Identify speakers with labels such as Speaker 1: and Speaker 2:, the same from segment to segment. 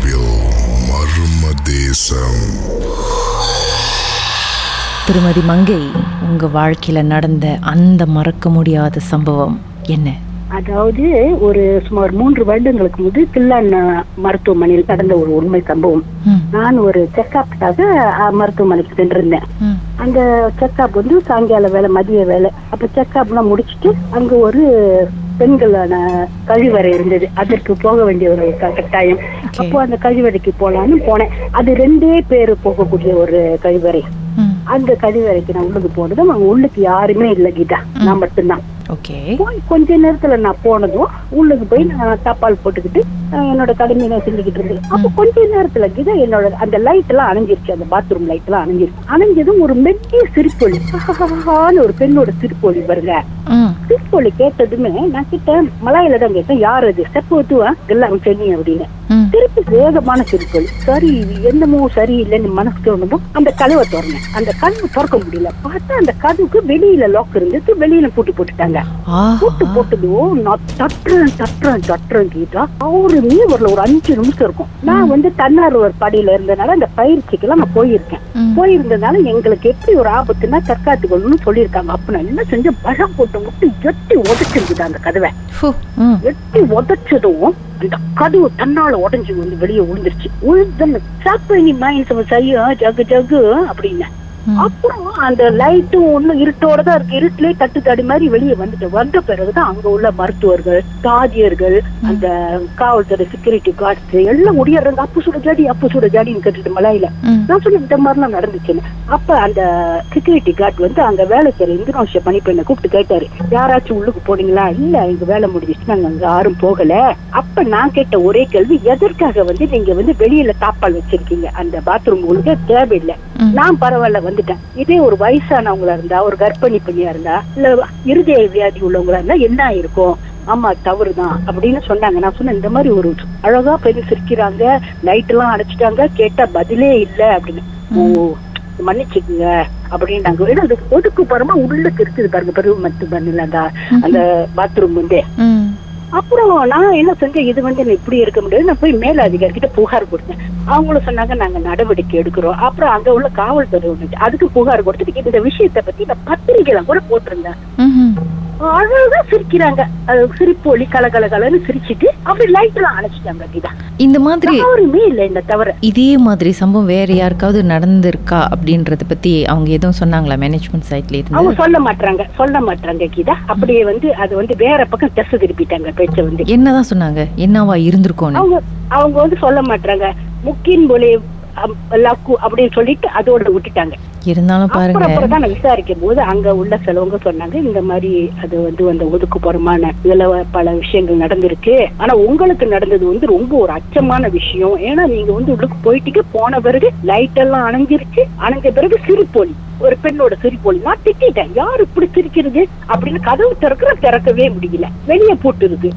Speaker 1: ராகாவில் மர்ம தேசம்
Speaker 2: திருமதி மங்கை உங்க வாழ்க்கையில நடந்த அந்த மறக்க முடியாத சம்பவம் என்ன?
Speaker 3: அதாவது ஒரு சுமார் மூன்று வருடங்களுக்கு முன்பு கில்லான் மருத்துவமனையில் நடந்த ஒரு உண்மை சம்பவம். நான் ஒரு செக்அப்காக மருத்துவமனைக்கு சென்றிருந்தேன். அந்த செக்அப் வந்து சாயங்கால வேலை மதிய வேலை. அப்ப செக்அப்லாம் முடிச்சிட்டு அங்க ஒரு பெண்களான கழிவறை இருந்தது. அதற்கு போக வேண்டிய ஒரு கட்டாயம். அப்போ அந்த கழிவறைக்கு போலான்னு போனேன். அது ரெண்டே பேர் போகக்கூடிய ஒரு கழிவறை. அந்த கழிவறைக்கு நான் உள்ளுக்கு போனதும் அங்க உள்ளுக்கு யாருமே இல்லை கீதா. நான் மட்டும்தான். போய் கொஞ்ச நேரத்துல நான் போனதும் உள்ளுக்கு போய் நான் தாப்பால் போட்டுக்கிட்டு என்னோட கடமையை நான் செஞ்சுக்கிட்டு இருந்தேன். அப்போ கொஞ்ச நேரத்துல கீதா என்னோட அந்த லைட் எல்லாம் அணைஞ்சிருச்சு அந்த பாத்ரூம் லைட் எல்லாம் அணைஞ்சிருச்சு. அணைஞ்சதும் ஒரு சிரிப்பொலி. ஹஹஹஹான்னு ஒரு பெண்ணோட சிரிப்பொலி வருங்க சிரிப்பொலி கேட்டதுமே நான் கிட்ட மலாயில தான் கேட்டேன். யார் அது? செப்பு ஒத்துவா எல்லாம் சென்னி அப்படின்னு. திருப்பி வேகமான சிரிப்பொலி சரி என்னமோ சரியில்லைன்னு மனசு தோணுமோ அந்த கதவை திறந்தேன். அந்த கதவை திறக்க முடியல. பார்த்தா அந்த கதவுக்கு வெளியில லாக் இருந்துச்சு வெளியில பூட்டி போட்டுட்டாங்க. பூட்டு
Speaker 2: ஆஹா.
Speaker 3: போட்டதும் நான் தட்டுறேன் தட்டுறேன் தட்டுறேன் கீதா. அவருமே வரல. ஒரு அஞ்சு நிமிஷம் இருக்கும். நான் வந்து தன்னார்வர் படியில இருந்தனால அந்த பயிற்சிக்கெல்லாம் நான் போயிருக்கேன்.
Speaker 2: ம்.
Speaker 3: போயிருந்தனால எங்களுக்கு எப்படி ஒரு ஆபத்துன்னா தற்காத்துக்கணும்னு சொல்லியிருக்காங்க. அப்ப நான் என்ன செஞ்சேன்? பழம் போட்டு மட்டும் எட்டி உதச்சிருக்குது அந்த கதவை. எட்டி உதச்சதும் அந்த கதவு தன்னால உடைஞ்சு வந்து வெளியே விழுந்துருச்சு. விழுந்து சாப்பினி மைன்ஸ் சரியா ஜகு ஜகு அப்படின்னு. அப்புறம் அந்த லைட்டும் ஒண்ணும் இருட்டோட தான் இருக்கு. இருட்டிலே தட்டு தடி மாதிரி வெளியே வந்துட்டு வந்த பிறகுதான் அங்க உள்ள மருத்துவர்கள் தாதியர்கள் அந்த காவல்துறை செக்யூரிட்டி கார்ட்ஸ் எல்லாம் ஒடியாடுறாங்க அப்பு சுட ஜாடி அப்பு சுட ஜாடின்னு கேட்டுட்டு மலையில. நான் சொன்ன இந்த மாதிரிலாம் நடந்துச்சுன்னு அப்ப அந்த செக்யூரிட்டி கார்டு வந்து அங்க வேலை செய்யற இந்தோனேஷியா பணிப்பெண்ணை கூப்பிட்டு கேட்டாரு. யாராச்சும் உள்ளுக்கு போனீங்களா? இல்ல எங்க வேலை முடிஞ்சிச்சு. நாங்க அங்க யாரும் போகல. அப்ப நான் கேட்ட ஒரே கேள்வி எதற்காக வந்து நீங்க வந்து வெளியில தாப்பால் வச்சிருக்கீங்க? அந்த பாத்ரூம் உங்களுக்கு தேவையில்லை. நான் பரவாயில்ல வந்துட்டேன் இதே ஒரு வயசானவங்களா இருந்தா ஒரு கர்ப்பிணி பெண்ணியா இருந்தா இல்ல இருதய வியாதி உள்ளவங்களா இருந்தா என்ன இருக்கும் ஆமா தவறுதான் அப்படின்னு சொன்னாங்க. நான் சொன்னேன் இந்த மாதிரி ஒரு அழகா பெண் சிரிக்கிறாங்க லைட் எல்லாம் அடைச்சிட்டாங்க கேட்டா பதிலே இல்ல அப்படின்னு. ஓ மன்னிச்சுக்குங்க அப்படின்னாங்க. ஏன்னா அது ஒதுக்கு பரமா உள்ளுக்கு இருக்குது பாருங்க பெரும் மத்து பண்ணல அந்த பாத்ரூம் வந்து. அப்புறம் நான் என்ன செஞ்சேன்? இது வந்து இப்படி இருக்க முடியாது. நான் போய் மேல அதிகாரிகிட்ட புகார் கொடுத்தேன். அவங்களும் சொன்னாங்க நாங்க நடவடிக்கை எடுக்கிறோம். அப்புறம் அங்க உள்ள காவல்துறை ஒண்ணு அதுக்கு புகார் கொடுத்துட்டு இந்த விஷயத்தை பத்தி நான் பத்திரிகையில கூட போட்டிருந்தேன். அழகா சிரிக்கிறாங்க. அது சிரிப்பொலி கலகல கலன்னு சிரிச்சிட்டு அப்படி லைட் எல்லாம் அணைச்சிட்டாங்க கீதா.
Speaker 2: இந்த மாதிரி
Speaker 3: யாருமே இல்ல இந்த தவிர
Speaker 2: இதே மாதிரி சம்பவம் வேற யாருக்காவது நடந்திருக்கா அப்படின்றத பத்தி அவங்க எதுவும் சொன்னாங்களா மேனேஜ்மெண்ட் சைட்ல
Speaker 3: அவங்க
Speaker 2: இருந்து?
Speaker 3: சொல்ல மாட்டாங்க சொல்ல மாட்டாங்க கீதா. அப்படியே வந்து அது வந்து வேற பக்கம் திசை திருப்பிட்டாங்க பேச்ச வந்து.
Speaker 2: என்னதான் சொன்னாங்க? என்னவா இருந்திருக்கும்னு?
Speaker 3: அவங்க அவங்க வந்து சொல்ல மாட்டாங்க முக்கின் போலே லக்கு அப்படின்னு சொல்லிட்டு அதோட விட்டுட்டாங்க.
Speaker 2: இருந்தாலும் பாருங்க.
Speaker 3: அப்புறம் தான் நான் விசாரிக்கும் போது அங்க உள்ள சிலவங்க சொன்னாங்க இந்த மாதிரி அது வந்து அந்த ஒதுக்குப்புறமான இதுல பல விஷயங்கள் நடந்திருக்கு. ஆனா உங்களுக்கு நடந்தது வந்து ரொம்ப ஒரு அச்சமான விஷயம். ஏன்னா நீங்க வந்து உள்ளுக்கு போயிட்டீங்க போன பிறகு லைட் எல்லாம் அணைஞ்சிருச்சு. அணைஞ்ச பிறகு சிரிப்பொலி ஒரு பெண்ணோட சிரிப்பொலி நான் திட்டிட்டேன். யார் இப்படி சிரிக்கிறது? அப்படின்னு கதவு திறக்கிற திறக்கவே முடியல. வெளியே போட்டு இருக்கு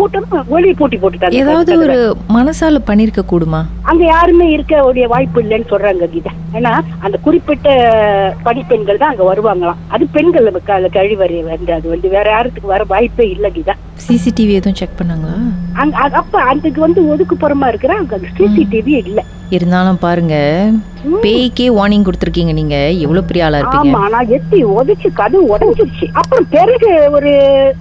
Speaker 3: போட்டோம் வெளியே பூட்டி போட்டுட்டாங்க.
Speaker 2: ஏதாவது. ஒரு மனசால பண்ணிருக்க கூடுமா?
Speaker 3: அங்க யாருமே இருக்க வாய்ப்பு இல்லைன்னு சொல்றாங்க கீதா. ஏன்னா அந்த குறிப்பிட்ட படிப்பெண்கள் தான் அங்க வருவாங்களாம். அது பெண்கள் கழிவறை வந்து அது வந்து வேற யாருக்கு வர வாய்ப்பே இல்ல கீதா.
Speaker 2: சிசிடிவி எதுவும் செக் பண்ணாங்களா?
Speaker 3: அப்ப அதுக்கு வந்து ஒதுக்குப்புறமா இருக்கிற? அங்க சிசிடிவி இல்ல.
Speaker 2: இருந்தாலும் பாருங்க பேய்க்கே வார்னிங் கொடுத்துருக்கீங்க நீங்க. எவ்வளவு பெரிய ஆளா இருப்பீங்க?
Speaker 3: ஆமா நான் எத்தி உதைச்சு கதவு உடைஞ்சிருச்சு. அப்புறம் பிறகு ஒரு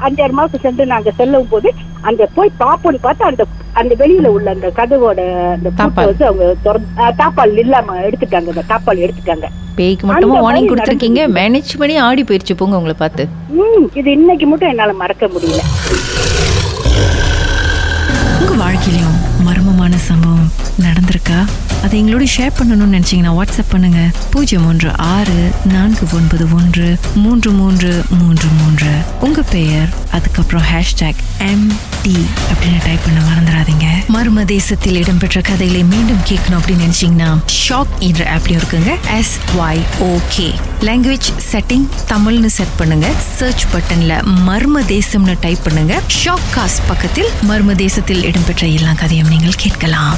Speaker 3: அஞ்சாறு மாசம் சென்று நாங்க செல்லும் போது அந்த போய் பாப்போன்னு பார்த்தா அந்த அந்த வெளியில உள்ள அந்த கதவோட அந்த பூட்டை
Speaker 2: தாப்பால்.
Speaker 3: வந்து அவங்க தாப்பால் இல்லாம எடுத்துட்டாங்க. அந்த தாப்பால் எடுத்துட்டாங்க.
Speaker 2: பேய்க்கு மட்டுமா வார்னிங் கொடுத்துருக்கீங்க? மேனேஜ் பண்ணி ஆடி போயிருச்சு போங்க உங்களை பார்த்து.
Speaker 3: இது இன்னைக்கு மட்டும் என்னால மறக்க முடியல.
Speaker 4: உங்க வாழ்க்கையிலும் மர்மமான சம்பவம் நடந்திருக்கா? அதை எங்களோட ஷேர் பண்ணணும்னு நினைச்சீங்கன்னா வாட்ஸ்அப் பண்ணுங்க. பூஜ்ஜியம் ஒன்று ஆறு நான்கு ஒன்பது ஒன்று மூன்று மூன்று மூன்று மூன்று. உங்க பெயர் அதுக்கப்புறம் ஹேஷ்டேக் எம் டி அப்படின்னு டைப் பண்ண மறந்துடாதீங்க. மர்ம தேசத்தில் இடம்பெற்ற கதைகளை மீண்டும் கேட்கணும் அப்படின்னு நினைச்சீங்கன்னா ஷாக் என்ற ஆப்லயும் இருக்குங்க. S Y okay language setting தமிழ்னு செட் பண்ணுங்க. சர்ச் பட்டன்ல மர்ம தேசம்னு டைப் பண்ணுங்க. ஷாக் காஸ்ட் பக்கத்தில் மர்ம தேசத்தில் இடம்பெற்ற எல்லா கதையும் நீங்கள் கேட்கலாம்.